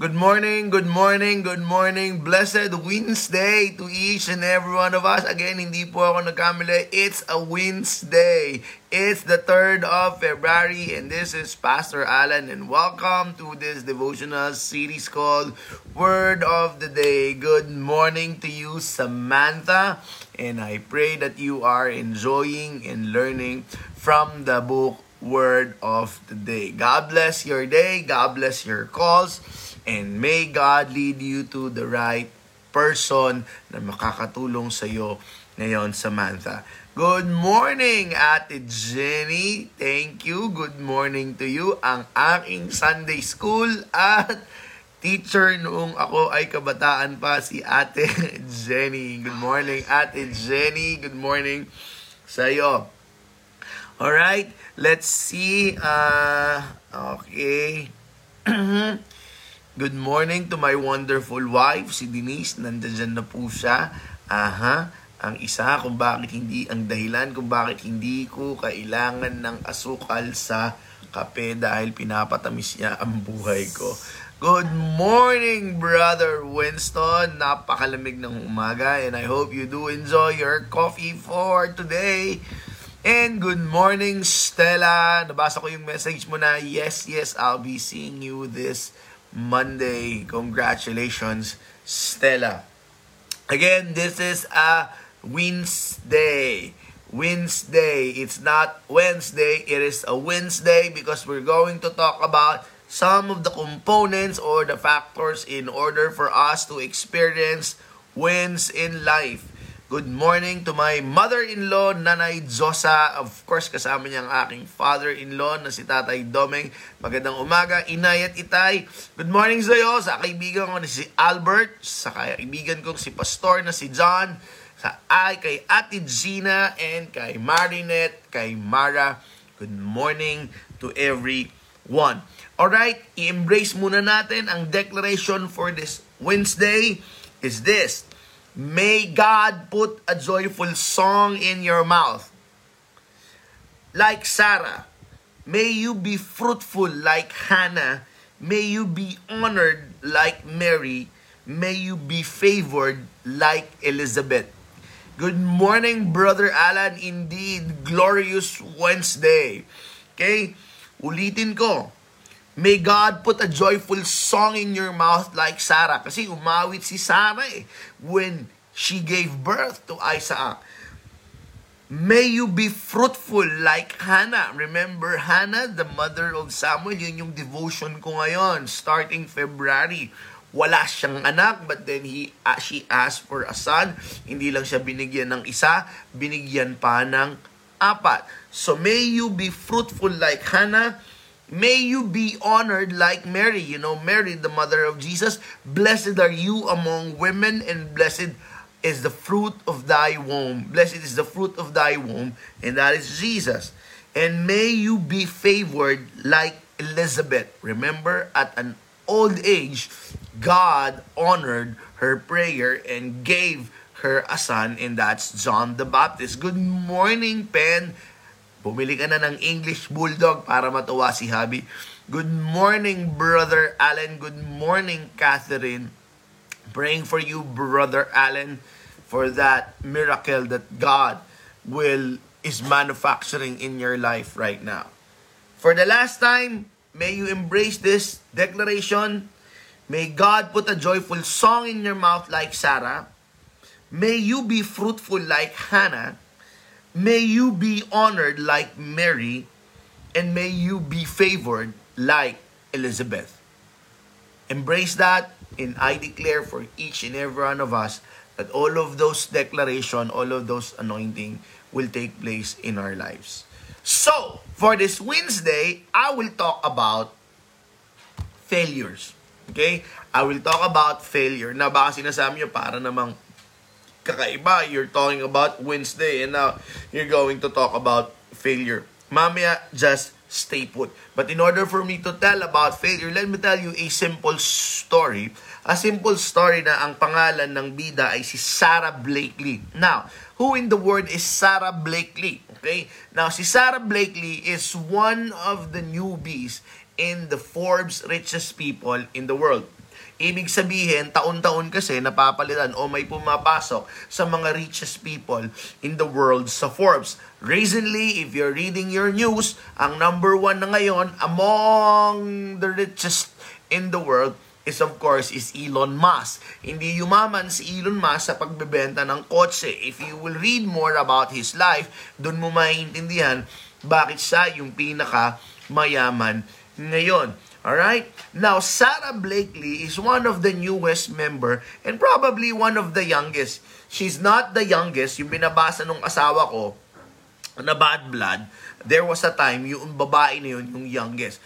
Good morning, good morning, good morning. Blessed Wednesday to each and every one of us. Again, hindi po ako nagkamali. It's a Wednesday. It's the 3rd of February and this is Pastor Alan and welcome to this devotional series called Word of the Day. Good morning to you, Samantha. And I pray that you are enjoying and learning from the book Word of the Day. God bless your day. God bless your calls. And may God lead you to the right person na makakatulong sa iyo ngayon, Samantha. Good morning, Ate Jenny. Thank you. Good morning to you. Ang aking Sunday school at teacher noong ako ay kabataan pa, si Ate Jenny. Good morning, Ate Jenny. Good morning sa iyo. Alright, let's see. Uh, okay. Good morning to my wonderful wife, si Denise. Nandiyan na po siya. Aha. Ang isa kung bakit hindi, ang dahilan kung bakit hindi ko kailangan ng asukal sa kape dahil pinapatamis niya ang buhay ko. Good morning, Brother Winston. Napakalamig ng umaga and I hope you do enjoy your coffee for today. And good morning, Stella. Nabasa ko yung message mo na, yes, yes, I'll be seeing you this Monday. Congratulations, Stella. Again, this is a Wednesday. Wednesday. It's not Wednesday. It is a Wednesday because we're going to talk about some of the components or the factors in order for us to experience wins in life. Good morning to my mother-in-law, Nanay Josa. Of course, kasama niya ang aking father-in-law na si Tatay Domeng. Magandang umaga, Inay at Itay. Good morning sa iyo, sa kaibigan ko na si Albert, sa kaibigan ko si Pastor na si John, sa ay kay Ate Gina, and kay Marinette, kay Mara. Good morning to everyone. Alright, i-embrace muna natin ang declaration for this Wednesday is this. May God put a joyful song in your mouth. Like Sarah, may you be fruitful like Hannah. May you be honored like Mary. May you be favored like Elizabeth. Good morning, Brother Alan. Indeed, glorious Wednesday. Okay? Ulitin ko. May God put a joyful song in your mouth like Sarah. Kasi umawit si Sarah eh, when she gave birth to Isaac. May you be fruitful like Hannah. Remember Hannah, the mother of Samuel? Yun yung devotion ko ngayon, starting February. Wala siyang anak, but then he, uh, she asked for a son. Hindi lang siya binigyan ng isa, binigyan pa ng apat. So may you be fruitful like Hannah, May you be honored like Mary. You know, Mary, the mother of Jesus. Blessed are you among women, and blessed is the fruit of thy womb. Blessed is the fruit of thy womb, and that is Jesus. And may you be favored like Elizabeth. Remember, at an old age, God honored her prayer and gave her a son, and that's John the Baptist. Good morning, Pen. Bumili ka na ng English Bulldog para matuwa si Habi. Good morning, Brother Allen. Good morning, Catherine. Praying for you, Brother Allen, for that miracle that God will is manufacturing in your life right now. For the last time, may you embrace this declaration. May God put a joyful song in your mouth like Sarah. May you be fruitful like Hannah. May you be honored like Mary, and may you be favored like Elizabeth. Embrace that, and I declare for each and every one of us that all of those declaration, all of those anointing will take place in our lives. So, for this Wednesday, I will talk about failures. Okay? I will talk about failure. Na baka sinasabi nyo, para namang kakaiba. You're talking about Wednesday and now you're going to talk about failure. Mamaya, just stay put. But in order for me to tell about failure, let me tell you a simple story. A simple story na ang pangalan ng bida ay si Sarah Blakely. Now, who in the world is Sarah Blakely? Okay? Now, si Sarah Blakely is one of the newbies in the Forbes richest people in the world. Ibig sabihin, taon-taon kasi napapalitan o may pumapasok sa mga richest people in the world sa Forbes. Recently, if you're reading your news, ang number one na ngayon among the richest in the world is of course is Elon Musk. Hindi yumaman si Elon Musk sa pagbebenta ng kotse. If you will read more about his life, doon mo maiintindihan bakit siya yung pinaka mayaman ngayon. Alright? Now, Sarah Blakely is one of the newest member and probably one of the youngest. She's not the youngest. Yung binabasa nung asawa ko na bad blood, there was a time yung babae na yun, yung youngest.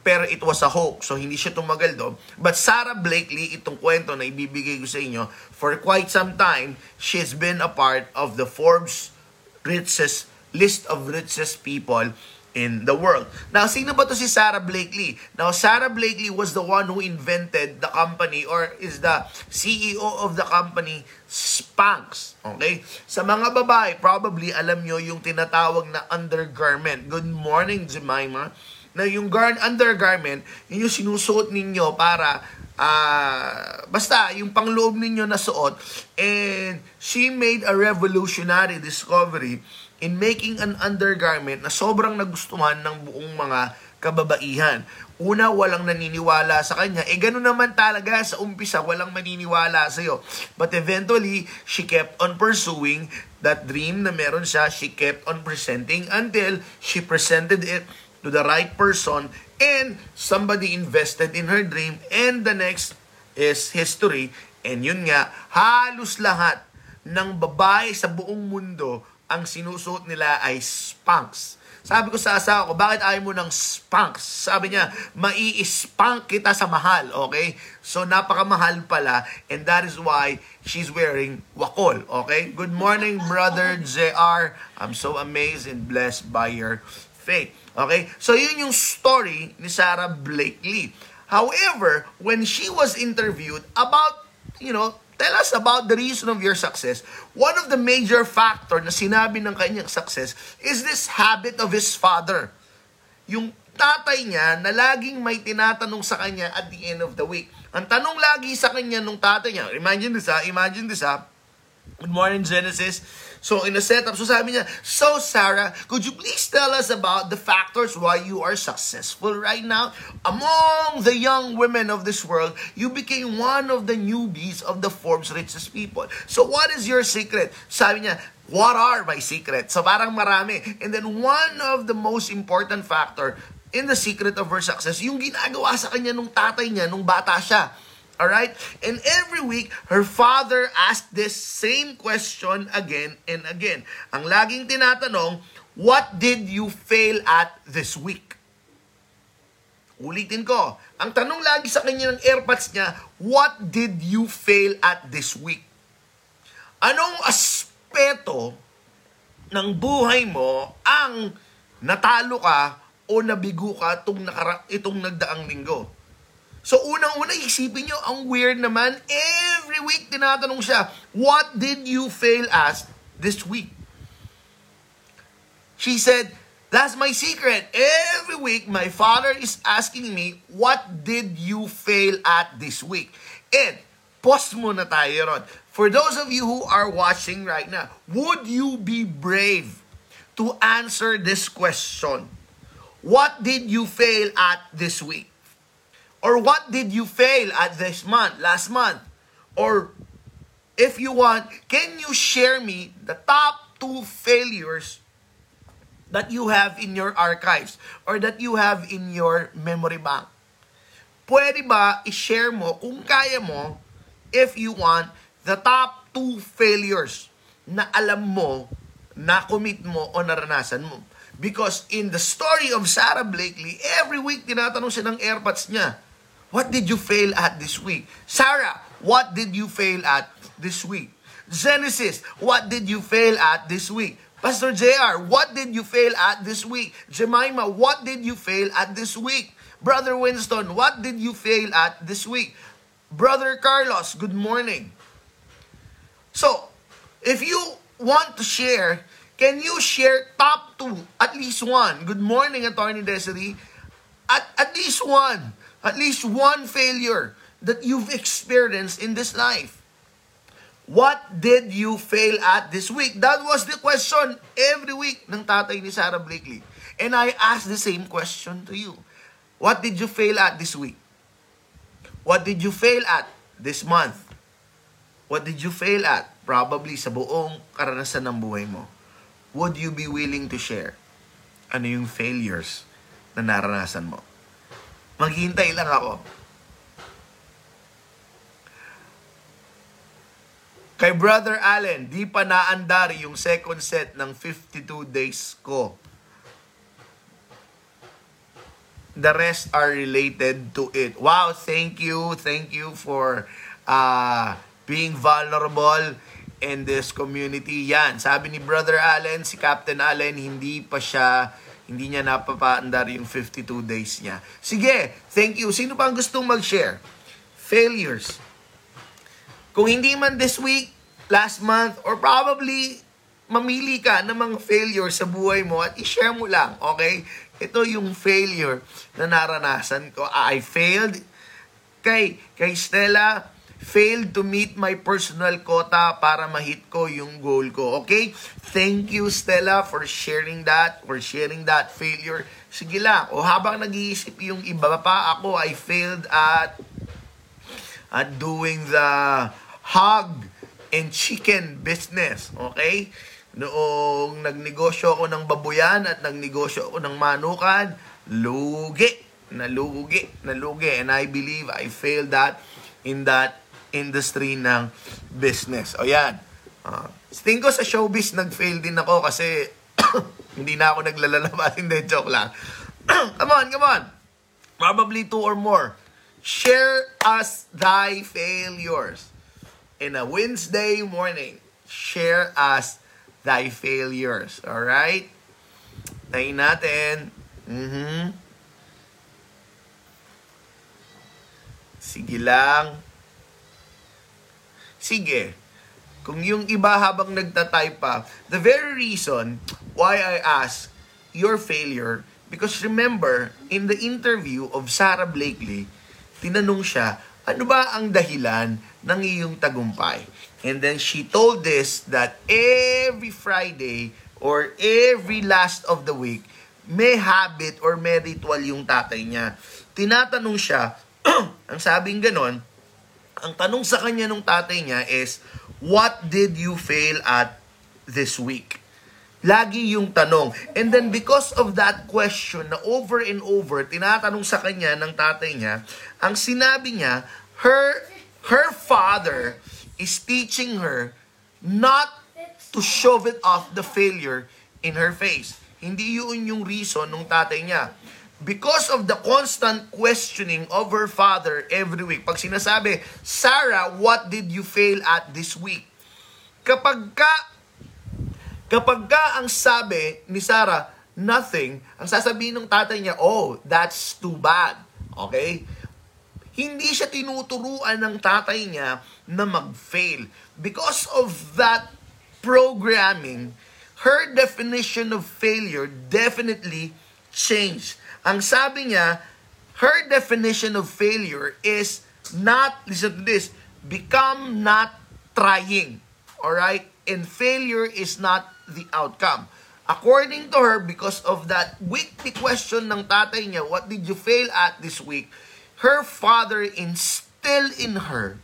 Pero it was a hoax, so hindi siya tumagal doon. But Sarah Blakely, itong kwento na ibibigay ko sa inyo, for quite some time, she's been a part of the Forbes richest list of richest people in the world. Now, sino ba to si Sarah Blakely? Now, Sarah Blakely was the one who invented the company or is the CEO of the company Spanx. Okay? Sa mga babae, probably alam nyo yung tinatawag na undergarment. Good morning, Jemima. Na yung garn undergarment, yun yung sinusuot ninyo para uh, basta yung pangloob ninyo na suot and she made a revolutionary discovery in making an undergarment na sobrang nagustuhan ng buong mga kababaihan. Una, walang naniniwala sa kanya. Eh, ganun naman talaga sa umpisa, walang maniniwala sa iyo. But eventually, she kept on pursuing that dream na meron siya. She kept on presenting until she presented it to the right person and somebody invested in her dream and the next is history. And yun nga, halos lahat ng babae sa buong mundo ang sinusuot nila ay Spanx. Sabi ko sa asawa ko, bakit ayaw mo ng Spanx? Sabi niya, mai-spank kita sa mahal, okay? So, napakamahal pala, and that is why she's wearing wakol, okay? Good morning, brother JR. I'm so amazed and blessed by your faith. Okay? So, yun yung story ni Sarah Blakely. However, when she was interviewed about, you know, Tell us about the reason of your success. One of the major factor na sinabi ng kanyang success is this habit of his father. Yung tatay niya na laging may tinatanong sa kanya at the end of the week. Ang tanong lagi sa kanya nung tatay niya, imagine this ha, imagine this ha, Good morning, Genesis. So, in the setup, so sabi niya, So, Sarah, could you please tell us about the factors why you are successful right now? Among the young women of this world, you became one of the newbies of the Forbes richest people. So, what is your secret? Sabi niya, what are my secrets? So, parang marami. And then, one of the most important factor in the secret of her success, yung ginagawa sa kanya nung tatay niya nung bata siya. All right? And every week, her father asked this same question again and again. Ang laging tinatanong, what did you fail at this week? Ulitin ko. Ang tanong lagi sa kanya ng airpods niya, what did you fail at this week? Anong aspeto ng buhay mo ang natalo ka o nabigo ka itong, nakara- itong nagdaang linggo? So unang-una isipin nyo, ang weird naman, every week tinatanong siya, what did you fail as this week? She said, that's my secret. Every week, my father is asking me, what did you fail at this week? And, post muna tayo ron. For those of you who are watching right now, would you be brave to answer this question? What did you fail at this week? Or what did you fail at this month, last month? Or if you want, can you share me the top two failures that you have in your archives or that you have in your memory bank? Pwede ba i-share mo kung kaya mo if you want the top two failures na alam mo, na commit mo o naranasan mo? Because in the story of Sarah Blakely, every week tinatanong siya ng airpods niya, What did you fail at this week? Sarah, what did you fail at this week? Genesis, what did you fail at this week? Pastor JR, what did you fail at this week? Jemima, what did you fail at this week? Brother Winston, what did you fail at this week? Brother Carlos, good morning. So, if you want to share, can you share top two, at least one? Good morning, Attorney Desiree. At, at least one at least one failure that you've experienced in this life? What did you fail at this week? That was the question every week ng tatay ni Sarah Blakely. And I ask the same question to you. What did you fail at this week? What did you fail at this month? What did you fail at? Probably sa buong karanasan ng buhay mo. Would you be willing to share? Ano yung failures na naranasan mo? Maghintay lang ako. Kay Brother Allen, di pa naandar yung second set ng 52 days ko. The rest are related to it. Wow, thank you. Thank you for uh, being vulnerable in this community. Yan, sabi ni Brother Allen, si Captain Allen, hindi pa siya, hindi niya napapaandar yung 52 days niya. Sige, thank you. Sino pa ang gustong mag-share? Failures. Kung hindi man this week, last month, or probably mamili ka ng mga failure sa buhay mo at i-share mo lang, okay? Ito yung failure na naranasan ko. I failed kay, kay Stella, failed to meet my personal quota para ma-hit ko yung goal ko. Okay? Thank you, Stella, for sharing that, for sharing that failure. Sige lang. O habang nag-iisip yung iba pa, ako, I failed at at doing the hog and chicken business. Okay? Noong nagnegosyo ako ng babuyan at nagnegosyo ako ng manukan, lugi, nalugi, nalugi. And I believe I failed that in that industry ng business. O yan. Uh, tingin ko sa showbiz nag-fail din ako kasi hindi na ako naglalalabas. Hindi, joke lang. come on, come on. Probably two or more. Share us thy failures. In a Wednesday morning, share us thy failures. Alright? Tayo natin. Mm-hmm. Sige lang. Sige. Kung yung iba habang nagtatype pa, the very reason why I ask your failure, because remember, in the interview of Sarah Blakely, tinanong siya, ano ba ang dahilan ng iyong tagumpay? And then she told this that every Friday or every last of the week, may habit or may ritual yung tatay niya. Tinatanong siya, ang sabing ganon, ang tanong sa kanya nung tatay niya is, what did you fail at this week? Lagi yung tanong. And then because of that question na over and over, tinatanong sa kanya ng tatay niya, ang sinabi niya, her, her father is teaching her not to shove it off the failure in her face. Hindi yun yung reason ng tatay niya. Because of the constant questioning of her father every week. Pag sinasabi, Sarah, what did you fail at this week? Kapag ka, kapag ka ang sabi ni Sarah, nothing, ang sasabihin ng tatay niya, oh, that's too bad. Okay? Hindi siya tinuturuan ng tatay niya na mag-fail. Because of that programming, her definition of failure definitely changed. Ang sabi niya, her definition of failure is not, listen to this, become not trying. Alright? And failure is not the outcome. According to her, because of that weekly question ng tatay niya, what did you fail at this week? her father instilled in her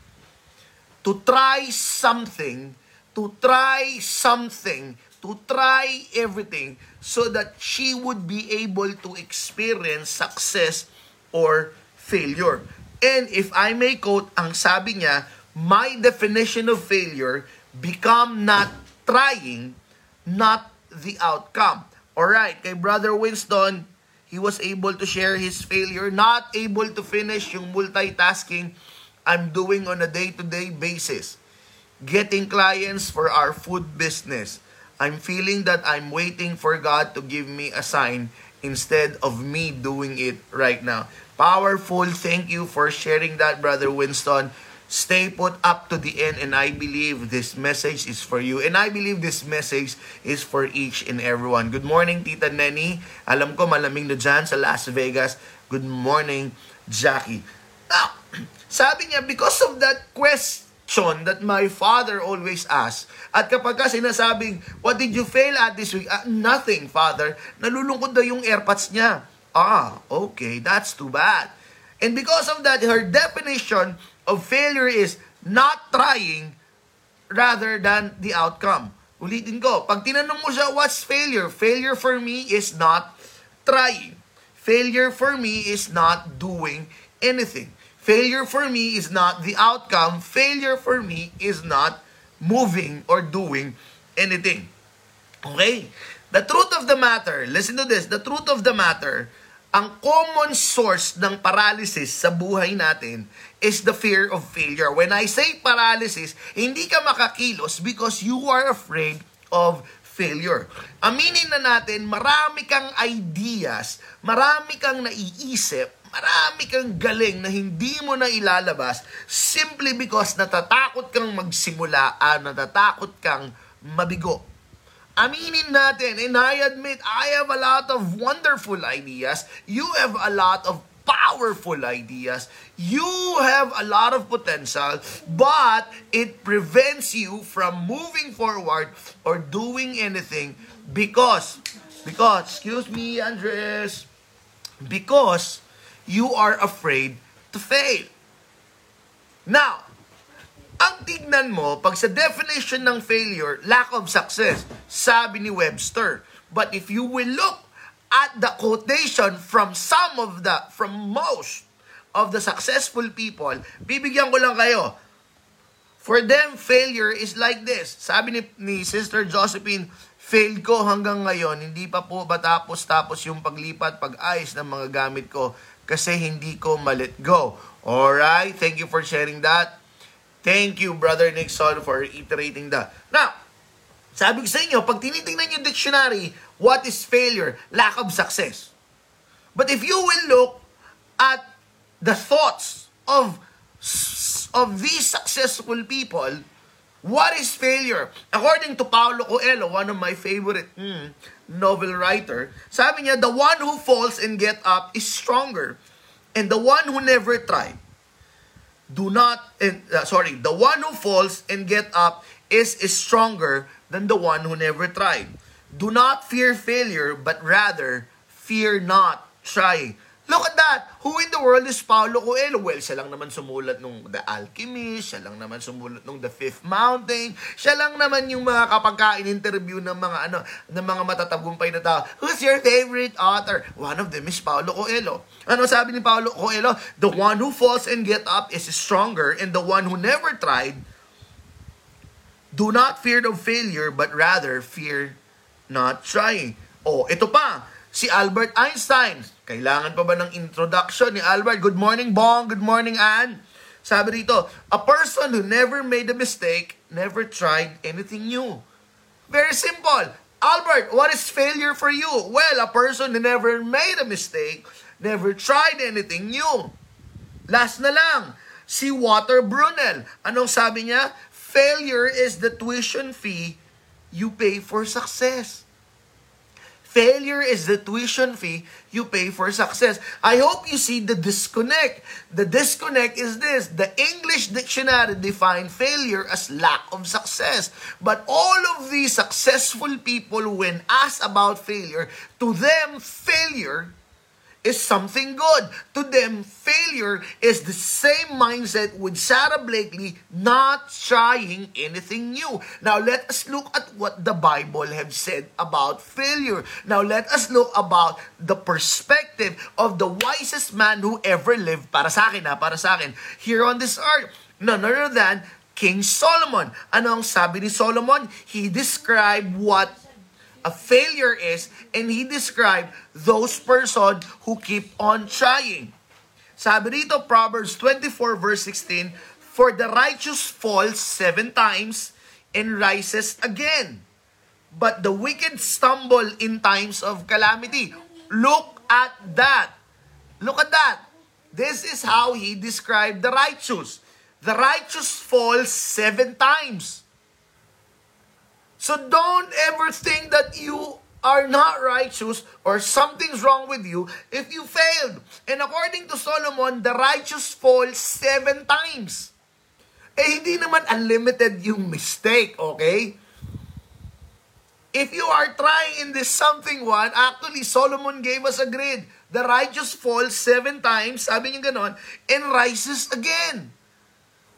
to try something, to try something, to try everything so that she would be able to experience success or failure. And if I may quote, ang sabi niya, my definition of failure become not trying, not the outcome. Alright, kay Brother Winston, he was able to share his failure, not able to finish yung multitasking I'm doing on a day-to-day basis. Getting clients for our food business. I'm feeling that I'm waiting for God to give me a sign instead of me doing it right now. Powerful. Thank you for sharing that, Brother Winston. Stay put up to the end and I believe this message is for you. And I believe this message is for each and everyone. Good morning, Tita Nenny. Alam ko malamig na dyan sa Las Vegas. Good morning, Jackie. Now, Sabi niya, because of that question that my father always asks, at kapag ka sinasabing, what did you fail at this week? Ah, nothing, father. Nalulungkot daw yung airpods niya. Ah, okay, that's too bad. And because of that, her definition of failure is not trying rather than the outcome. Ulitin ko, pag tinanong mo siya, what's failure? Failure for me is not trying. Failure for me is not doing anything. Failure for me is not the outcome. Failure for me is not moving or doing anything. Okay? The truth of the matter, listen to this, the truth of the matter, ang common source ng paralysis sa buhay natin is the fear of failure. When I say paralysis, hindi ka makakilos because you are afraid of failure. Aminin na natin, marami kang ideas, marami kang naiisip, marami kang galing na hindi mo na ilalabas simply because natatakot kang magsimula at natatakot kang mabigo. Aminin natin, and I admit, I have a lot of wonderful ideas. You have a lot of powerful ideas. You have a lot of potential, but it prevents you from moving forward or doing anything because, because, excuse me, Andres, because you are afraid to fail. Now, ang tignan mo, pag sa definition ng failure, lack of success, sabi ni Webster. But if you will look at the quotation from some of the, from most of the successful people, bibigyan ko lang kayo. For them, failure is like this. Sabi ni, ni Sister Josephine, failed ko hanggang ngayon, hindi pa po batapos tapos yung paglipat, pag-ayos ng mga gamit ko kasi hindi ko ma-let go. Alright, thank you for sharing that. Thank you, Brother Nixon, for reiterating that. Now, sabi ko sa inyo, pag tinitingnan yung dictionary, what is failure? Lack of success. But if you will look at the thoughts of, of these successful people, what is failure? According to Paulo Coelho, one of my favorite mm, novel writer, sabi niya, the one who falls and get up is stronger. And the one who never tried, do not, and, uh, sorry, the one who falls and get up is, is stronger than the one who never tried. Do not fear failure, but rather fear not trying. Look at that! Who in the world is Paulo Coelho? Well, siya lang naman sumulat nung The Alchemist, siya lang naman sumulat nung The Fifth Mountain, siya lang naman yung mga kapag interview ng mga ano, ng mga matatagumpay na tao. Who's your favorite author? One of them is Paulo Coelho. Ano sabi ni Paulo Coelho? The one who falls and get up is stronger, and the one who never tried Do not fear of failure, but rather fear not trying. Oh, ito pa, si Albert Einstein. Kailangan pa ba ng introduction ni Albert? Good morning, Bong. Good morning, Anne. Sabi rito, a person who never made a mistake never tried anything new. Very simple. Albert, what is failure for you? Well, a person who never made a mistake never tried anything new. Last na lang, si Walter Brunel. Anong sabi niya? Failure is the tuition fee you pay for success. Failure is the tuition fee you pay for success. I hope you see the disconnect. The disconnect is this. The English dictionary define failure as lack of success. But all of these successful people, when asked about failure, to them, failure is something good. To them, failure is the same mindset with Sarah Blakely not trying anything new. Now, let us look at what the Bible have said about failure. Now, let us look about the perspective of the wisest man who ever lived para sa akin, ha, para sa akin, here on this earth. None other than King Solomon. Ano ang sabi ni Solomon? He described what a failure is, and he described those person who keep on trying. Sabi dito, Proverbs 24 verse 16, For the righteous falls seven times and rises again. But the wicked stumble in times of calamity. Look at that. Look at that. This is how he described the righteous. The righteous falls seven times. So don't ever think that you are not righteous or something's wrong with you if you failed. And according to Solomon, the righteous fall seven times. Eh, hindi naman unlimited yung mistake, okay? If you are trying in this something one, actually, Solomon gave us a grid. The righteous falls seven times, sabi niya ganon, and rises again.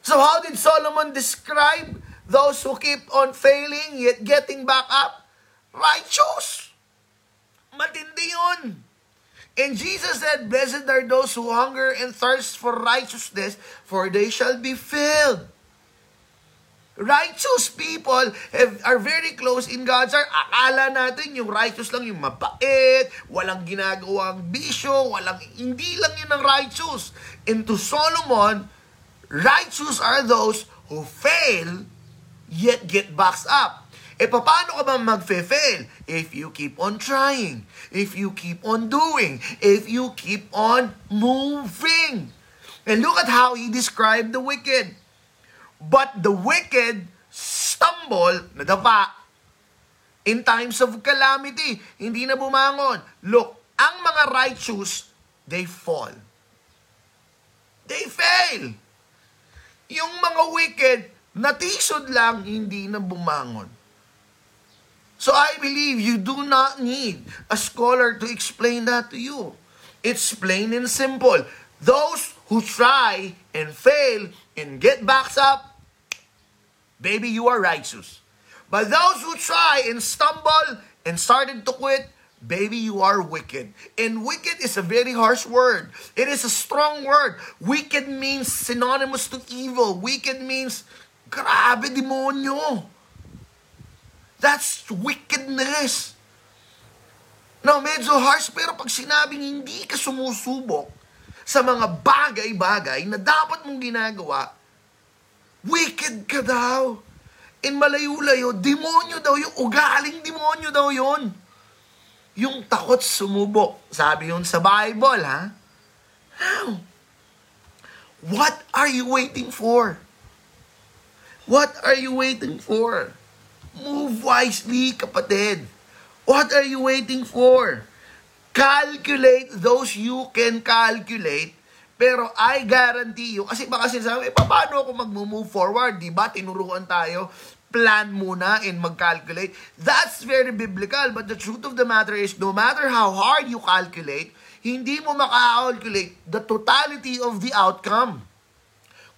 So how did Solomon describe those who keep on failing yet getting back up? Righteous. Matindi yun. And Jesus said, Blessed are those who hunger and thirst for righteousness, for they shall be filled. Righteous people have, are very close in God's heart. Akala natin yung righteous lang yung mabait, walang ginagawang bisyo, walang, hindi lang yun ang righteous. And to Solomon, righteous are those who fail yet get back up. E paano ka ba mag-fail? If you keep on trying, if you keep on doing, if you keep on moving. And look at how he described the wicked. But the wicked stumble, nadapa, in times of calamity. Hindi na bumangon. Look, ang mga righteous, they fall. They fail. Yung mga wicked, natisod lang, hindi na bumangon. So I believe you do not need a scholar to explain that to you. It's plain and simple. Those who try and fail and get back up, baby, you are righteous. But those who try and stumble and started to quit, baby, you are wicked. And wicked is a very harsh word. It is a strong word. Wicked means synonymous to evil. Wicked means, grabe, demonyo. That's wickedness. Now, medyo harsh, pero pag sinabing hindi ka sumusubok sa mga bagay-bagay na dapat mong ginagawa, wicked ka daw. In malayo-layo, demonyo daw yung ugaling demonyo daw yon. Yung takot sumubok. Sabi yun sa Bible, ha? How? What are you waiting for? What are you waiting for? Move wisely, kapatid. What are you waiting for? Calculate those you can calculate. Pero I guarantee you, kasi baka sinasabi, eh, paano ako mag-move forward? Di ba? Tinuruan tayo. Plan muna and mag-calculate. That's very biblical. But the truth of the matter is, no matter how hard you calculate, hindi mo maka-calculate the totality of the outcome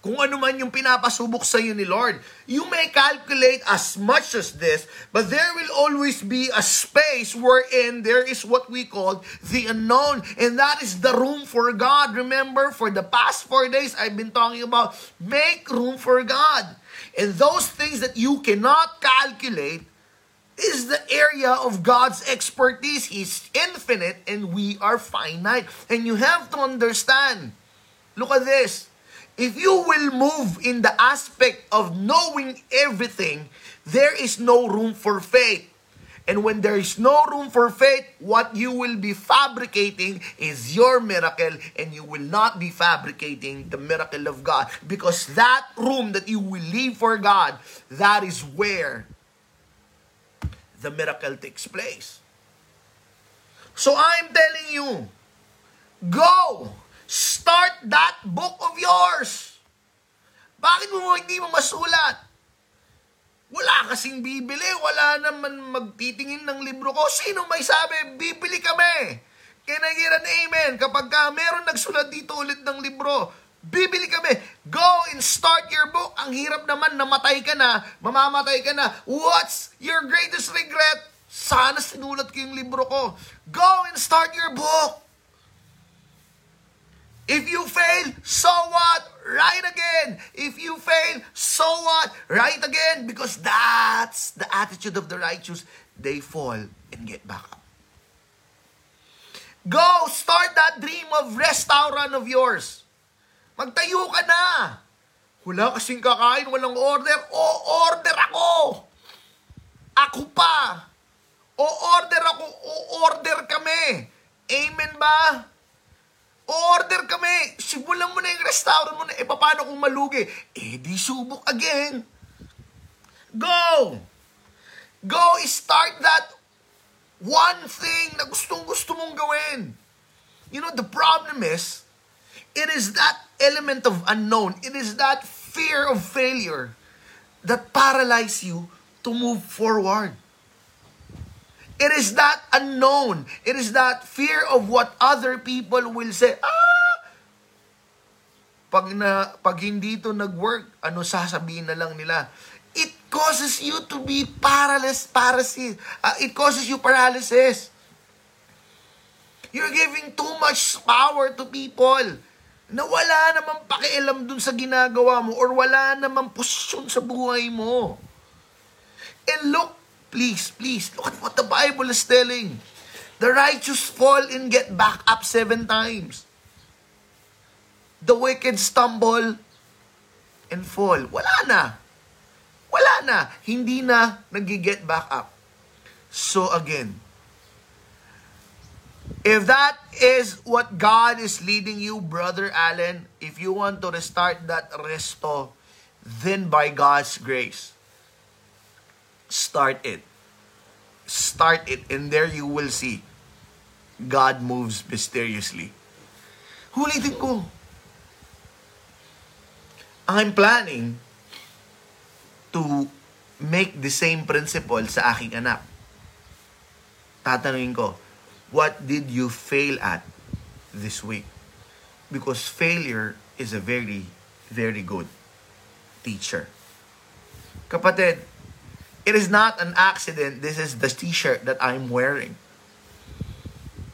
kung ano man yung pinapasubok sa iyo ni Lord. You may calculate as much as this, but there will always be a space wherein there is what we call the unknown, and that is the room for God. Remember, for the past four days, I've been talking about make room for God. And those things that you cannot calculate is the area of God's expertise. He's infinite and we are finite. And you have to understand, look at this. If you will move in the aspect of knowing everything, there is no room for faith. And when there is no room for faith, what you will be fabricating is your miracle, and you will not be fabricating the miracle of God. Because that room that you will leave for God, that is where the miracle takes place. So I'm telling you, go! Start that book of yours. Bakit mo hindi mo masulat? Wala kasing bibili, wala naman magtitingin ng libro ko. Sino may sabi, bibili kami. Can I get an amen? Kapag ka meron nagsulat dito ulit ng libro, bibili kami. Go and start your book. Ang hirap naman, namatay ka na, mamamatay ka na. What's your greatest regret? Sana sinulat ko yung libro ko. Go and start your book. If you fail, so what? Write again. If you fail, so what? Write again. Because that's the attitude of the righteous. They fall and get back up. Go, start that dream of restaurant of yours. Magtayo ka na. Wala kasing kakain, walang order. O, order ako. Ako pa. O, order ako. O, order kami. Amen ba? Order kami. Simulan mo na yung restaurant mo na. E, paano kung malugi? Eh, di subok again. Go! Go, start that One thing na gustong gusto mong gawin. You know, the problem is, it is that element of unknown, it is that fear of failure that paralyze you to move forward. It is that unknown. It is that fear of what other people will say. Ah! Pag, na, pag hindi to nag-work, ano sasabihin na lang nila? It causes you to be paralyzed, paralysis. Uh, it causes you paralysis. You're giving too much power to people na wala namang pakialam dun sa ginagawa mo or wala namang posisyon sa buhay mo. And look, please, please, look at what the Bible is telling. The righteous fall and get back up seven times. The wicked stumble and fall. Wala na. Wala na. Hindi na nag-get back up. So again, If that is what God is leading you, Brother Allen, if you want to restart that resto, then by God's grace, start it. Start it, and there you will see God moves mysteriously. Hulitin ko. I'm planning to make the same principle sa aking anak. Tatanungin ko, what did you fail at this week? Because failure is a very, very good teacher. Kapatid, it is not an accident. This is the t-shirt that I'm wearing.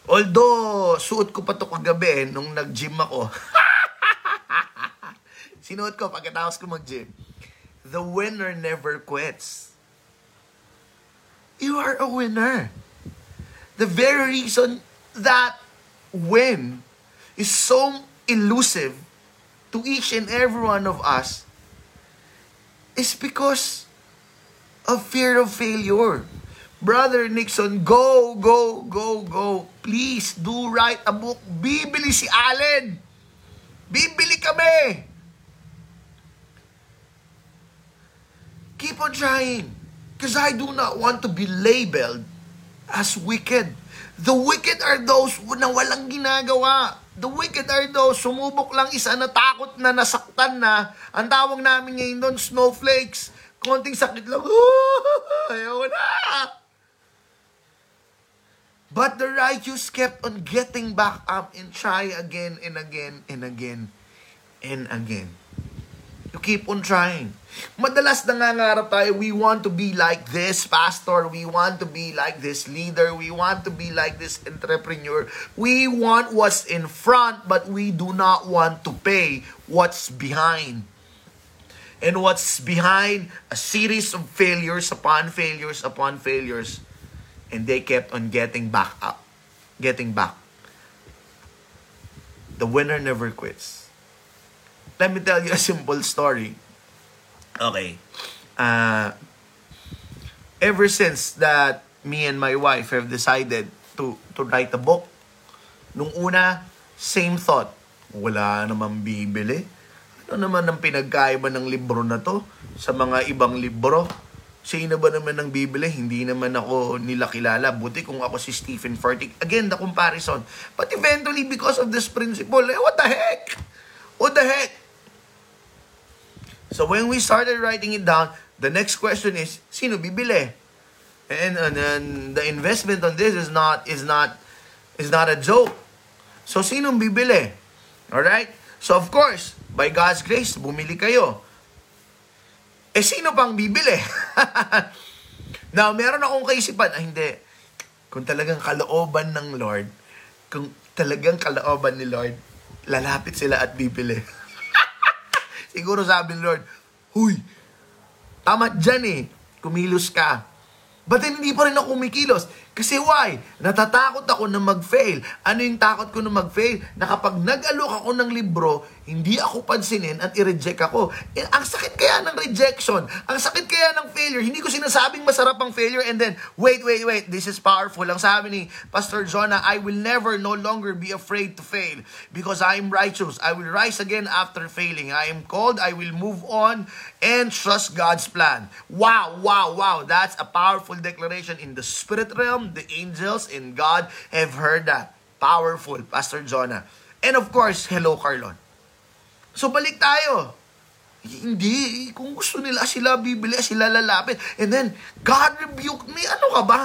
Although, suot ko pa to kagabi nung nag-gym ako. Sinuot ko pagkatapos ko mag-gym. The winner never quits. You are a winner. The very reason that win is so elusive to each and every one of us is because of fear of failure. Brother Nixon, go, go, go, go. Please, do write a book. Bibili si Allen. Bibili kami. Keep on trying. Because I do not want to be labeled as wicked. The wicked are those na walang ginagawa. The wicked are those, sumubok lang isa na takot na nasaktan na. Ang tawag namin ngayon doon, snowflakes. Konting sakit lang, ayaw na. But the righteous kept on getting back up and try again and again and again and again. You keep on trying. Madalas nangangarap tayo, we want to be like this pastor, we want to be like this leader, we want to be like this entrepreneur. We want what's in front, but we do not want to pay what's behind. And what's behind a series of failures upon failures upon failures. And they kept on getting back up. Getting back. The winner never quits. Let me tell you a simple story. Okay. Uh, ever since that me and my wife have decided to to write a book, nung una, same thought. Wala namang bibili. Ano naman ang pinagkaiba ng libro na to sa mga ibang libro? Sino ba naman ang bibili? Hindi naman ako nila kilala. Buti kung ako si Stephen Furtick. Again, the comparison. But eventually, because of this principle, eh, what the heck? What the heck? So when we started writing it down, the next question is, sino bibili? And, and, and the investment on this is not is not is not a joke. So sino bibili? All right? So of course, by God's grace, bumili kayo. Eh sino pang bibili? Now, meron akong kaisipan, ah hindi. Kung talagang kalooban ng Lord, kung talagang kalooban ni Lord, lalapit sila at bibili. Siguro sabi ni Lord, Huy, tama dyan eh. Kumilos ka. But then, hindi pa rin ako kumikilos. Kasi why? Natatakot ako na mag-fail. Ano yung takot ko na mag-fail? Na kapag nag-alok ako ng libro, hindi ako pansinin at i-reject ako. Eh, ang sakit kaya ng rejection. Ang sakit kaya ng failure. Hindi ko sinasabing masarap ang failure and then, wait, wait, wait, this is powerful. Ang sabi ni Pastor Jonah, I will never no longer be afraid to fail because I am righteous. I will rise again after failing. I am called, I will move on and trust God's plan. Wow, wow, wow. That's a powerful declaration in the spirit realm The angels, and God have heard that. Powerful, Pastor Jonah. And of course, hello, Carlon. So balik tayo. Hindi, kung gusto nila sila bibili, sila lalapit. And then, God rebuked me. Ano ka ba?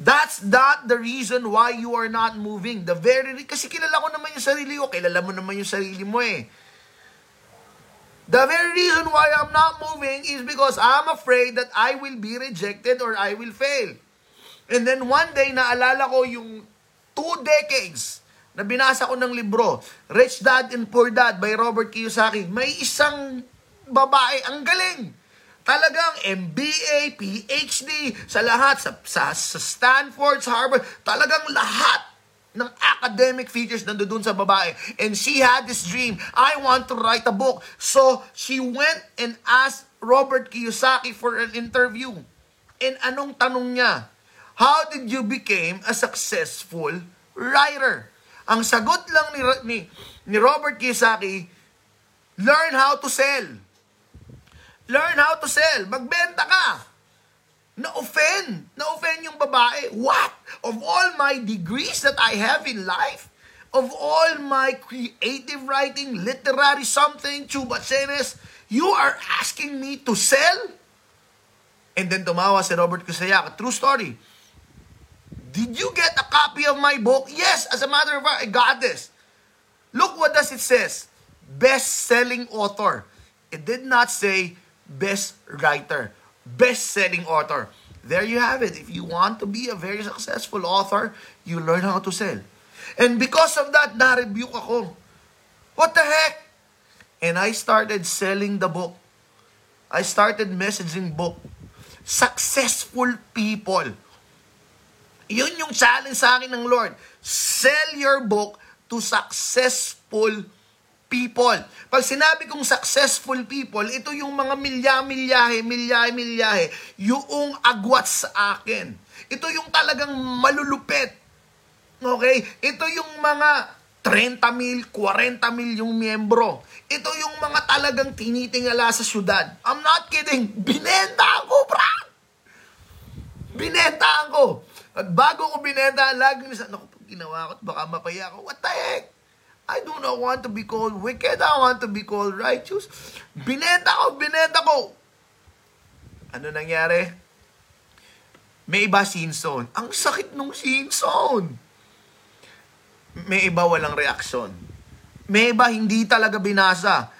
That's not the reason why you are not moving. The very, kasi kilala ko naman yung sarili ko. Kilala mo naman yung sarili mo eh. The very reason why I'm not moving is because I'm afraid that I will be rejected or I will fail. And then one day, naalala ko yung two decades na binasa ko ng libro, Rich Dad and Poor Dad by Robert Kiyosaki. May isang babae, ang galing. Talagang MBA, PhD, sa lahat, sa, sa, sa Stanford, sa Harvard, talagang lahat ng academic features nandoon sa babae. And she had this dream, I want to write a book. So, she went and asked Robert Kiyosaki for an interview. And anong tanong niya? How did you become a successful writer? Ang sagot lang ni, ni, ni Robert Kiyosaki, learn how to sell. Learn how to sell. Magbenta ka na-offend. Na-offend yung babae. What? Of all my degrees that I have in life, of all my creative writing, literary something, chubacenes, you are asking me to sell? And then tumawa si Robert Kusayak. True story. Did you get a copy of my book? Yes, as a matter of fact, I got this. Look what does it says. Best-selling author. It did not say best writer best-selling author. There you have it. If you want to be a very successful author, you learn how to sell. And because of that, na-rebuke ako. What the heck? And I started selling the book. I started messaging book. Successful people. Yun yung challenge sa akin ng Lord. Sell your book to successful people people. Pag sinabi kong successful people, ito yung mga milya-milyahe, milyahe-milyahe, yung agwat sa akin. Ito yung talagang malulupet. Okay? Ito yung mga 30 mil, 40 mil yung miyembro. Ito yung mga talagang tinitingala sa syudad. I'm not kidding. Binenta ako, bra! Binenta ako. At bago ko binenta, lagi nisa, naku, ginawa ko, baka mapaya ako. What the heck? I do not want to be called wicked. I want to be called righteous. Binenta ko, binenta ko. Ano nangyari? May iba zone. Ang sakit nung zone. May iba walang reaksyon. May iba hindi talaga binasa.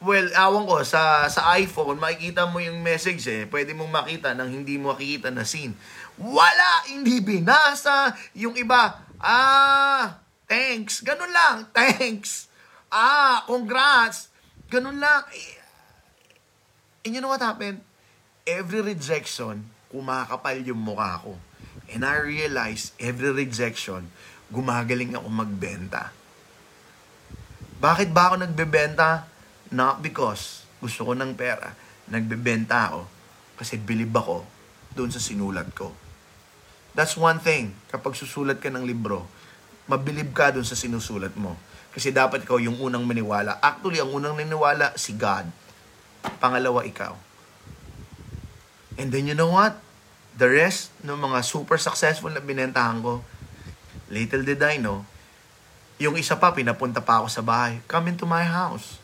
Well, awan ko, sa, sa iPhone, makikita mo yung message eh. Pwede mong makita nang hindi mo makikita na scene. Wala! Hindi binasa. Yung iba, ah, Thanks. Ganun lang. Thanks. Ah, congrats. Ganun lang. And you know what happened? Every rejection, kumakapal yung mukha ko. And I realized, every rejection, gumagaling ako magbenta. Bakit ba ako nagbebenta? Not because gusto ko ng pera. Nagbebenta ako kasi bilib ako doon sa sinulat ko. That's one thing. Kapag susulat ka ng libro, mabilib ka dun sa sinusulat mo. Kasi dapat ikaw yung unang maniwala. Actually, ang unang naniwala, si God. Pangalawa, ikaw. And then you know what? The rest ng mga super successful na binentahan ko, little did I know, yung isa pa, pinapunta pa ako sa bahay. Come into my house.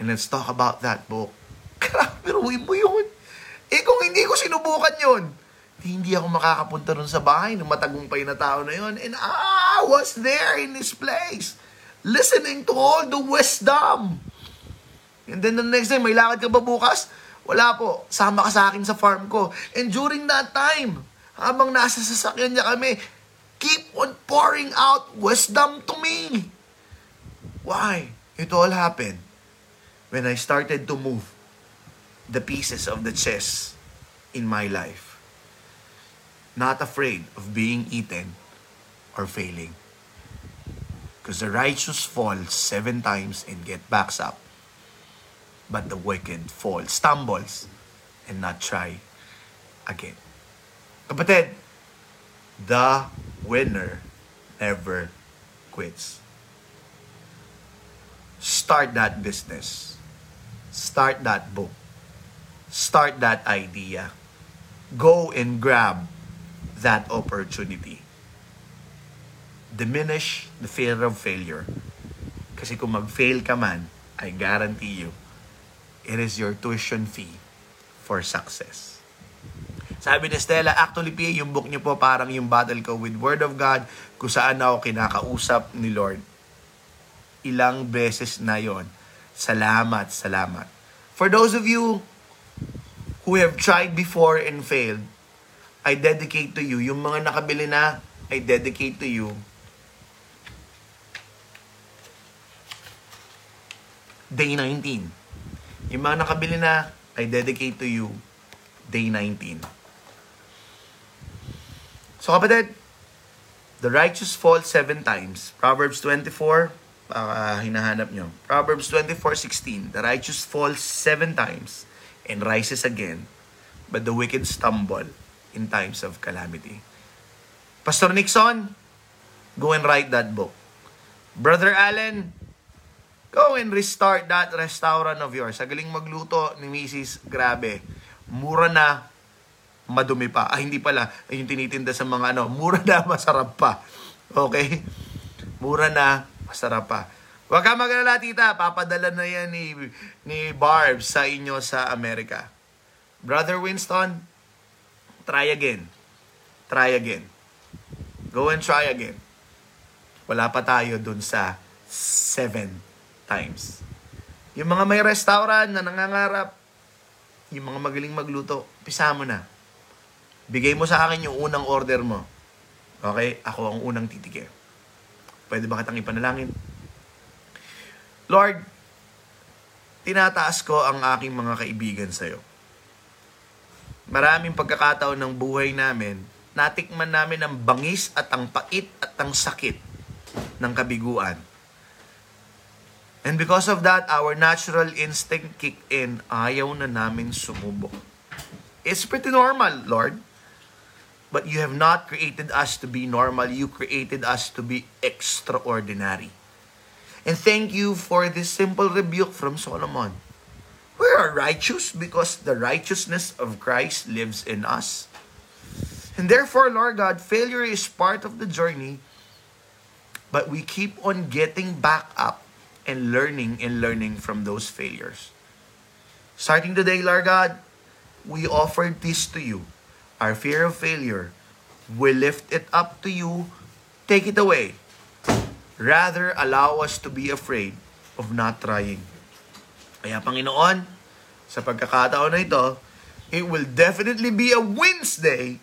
And let's talk about that book. Grabe, ruin mo yun. Eh kung hindi ko sinubukan yun, hindi ako makakapunta ron sa bahay ng matagumpay na tao na yon. And I was there in this place, listening to all the wisdom. And then the next day, may lakad ka ba bukas? Wala po. Sama ka sa akin sa farm ko. And during that time, habang nasa sasakyan niya kami, keep on pouring out wisdom to me. Why? It all happened when I started to move the pieces of the chess in my life not afraid of being eaten or failing. Because the righteous fall seven times and get backs up. But the wicked fall, stumbles, and not try again. Kapatid, the winner never quits. Start that business. Start that book. Start that idea. Go and grab that opportunity. Diminish the fear of failure. Kasi kung mag-fail ka man, I guarantee you, it is your tuition fee for success. Sabi ni Stella, actually PA, yung book niyo po parang yung battle ko with Word of God kung saan ako kinakausap ni Lord. Ilang beses na yon. Salamat, salamat. For those of you who have tried before and failed, I dedicate to you. Yung mga nakabili na, I dedicate to you. Day 19. Yung mga nakabili na, I dedicate to you. Day 19. So kapatid, the righteous fall seven times. Proverbs 24, uh, hinahanap nyo. Proverbs 24:16, the righteous falls seven times and rises again, but the wicked stumble in times of calamity. Pastor Nixon, go and write that book. Brother Allen, go and restart that restaurant of yours. Sa galing magluto ni Mrs. Grabe, mura na, madumi pa. Ah, hindi pala. Yung tinitinda sa mga ano, mura na, masarap pa. Okay? Mura na, masarap pa. Huwag ka magalala, tita. Papadala na yan ni, ni Barbs sa inyo sa Amerika. Brother Winston, try again. Try again. Go and try again. Wala pa tayo dun sa seven times. Yung mga may restaurant na nangangarap, yung mga magaling magluto, pisa mo na. Bigay mo sa akin yung unang order mo. Okay? Ako ang unang titigil. Pwede ba kitang ipanalangin? Lord, tinataas ko ang aking mga kaibigan sa'yo. Maraming pagkakataon ng buhay namin, natikman namin ang bangis at ang pait at ang sakit ng kabiguan. And because of that, our natural instinct kick in, ayaw na namin sumubok. It's pretty normal, Lord. But you have not created us to be normal. You created us to be extraordinary. And thank you for this simple rebuke from Solomon. We are righteous because the righteousness of Christ lives in us. And therefore, Lord God, failure is part of the journey, but we keep on getting back up and learning and learning from those failures. Starting today, Lord God, we offer this to you. Our fear of failure, we lift it up to you. Take it away. Rather, allow us to be afraid of not trying. Kaya Panginoon, sa pagkakataon na ito, it will definitely be a Wednesday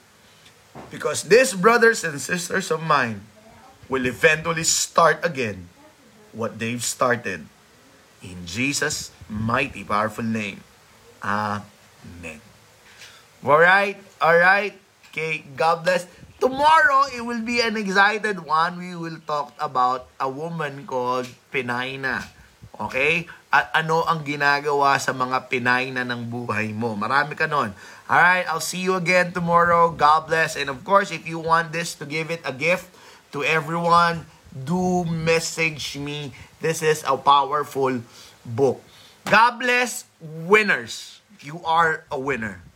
because these brothers and sisters of mine will eventually start again what they've started. In Jesus' mighty, powerful name. Amen. Alright, alright. Okay, God bless. Tomorrow, it will be an excited one. We will talk about a woman called Pinaina. Okay? At ano ang ginagawa sa mga Pinaina ng buhay mo. Marami ka nun. Alright, I'll see you again tomorrow. God bless. And of course, if you want this to give it a gift to everyone, do message me. This is a powerful book. God bless winners. You are a winner.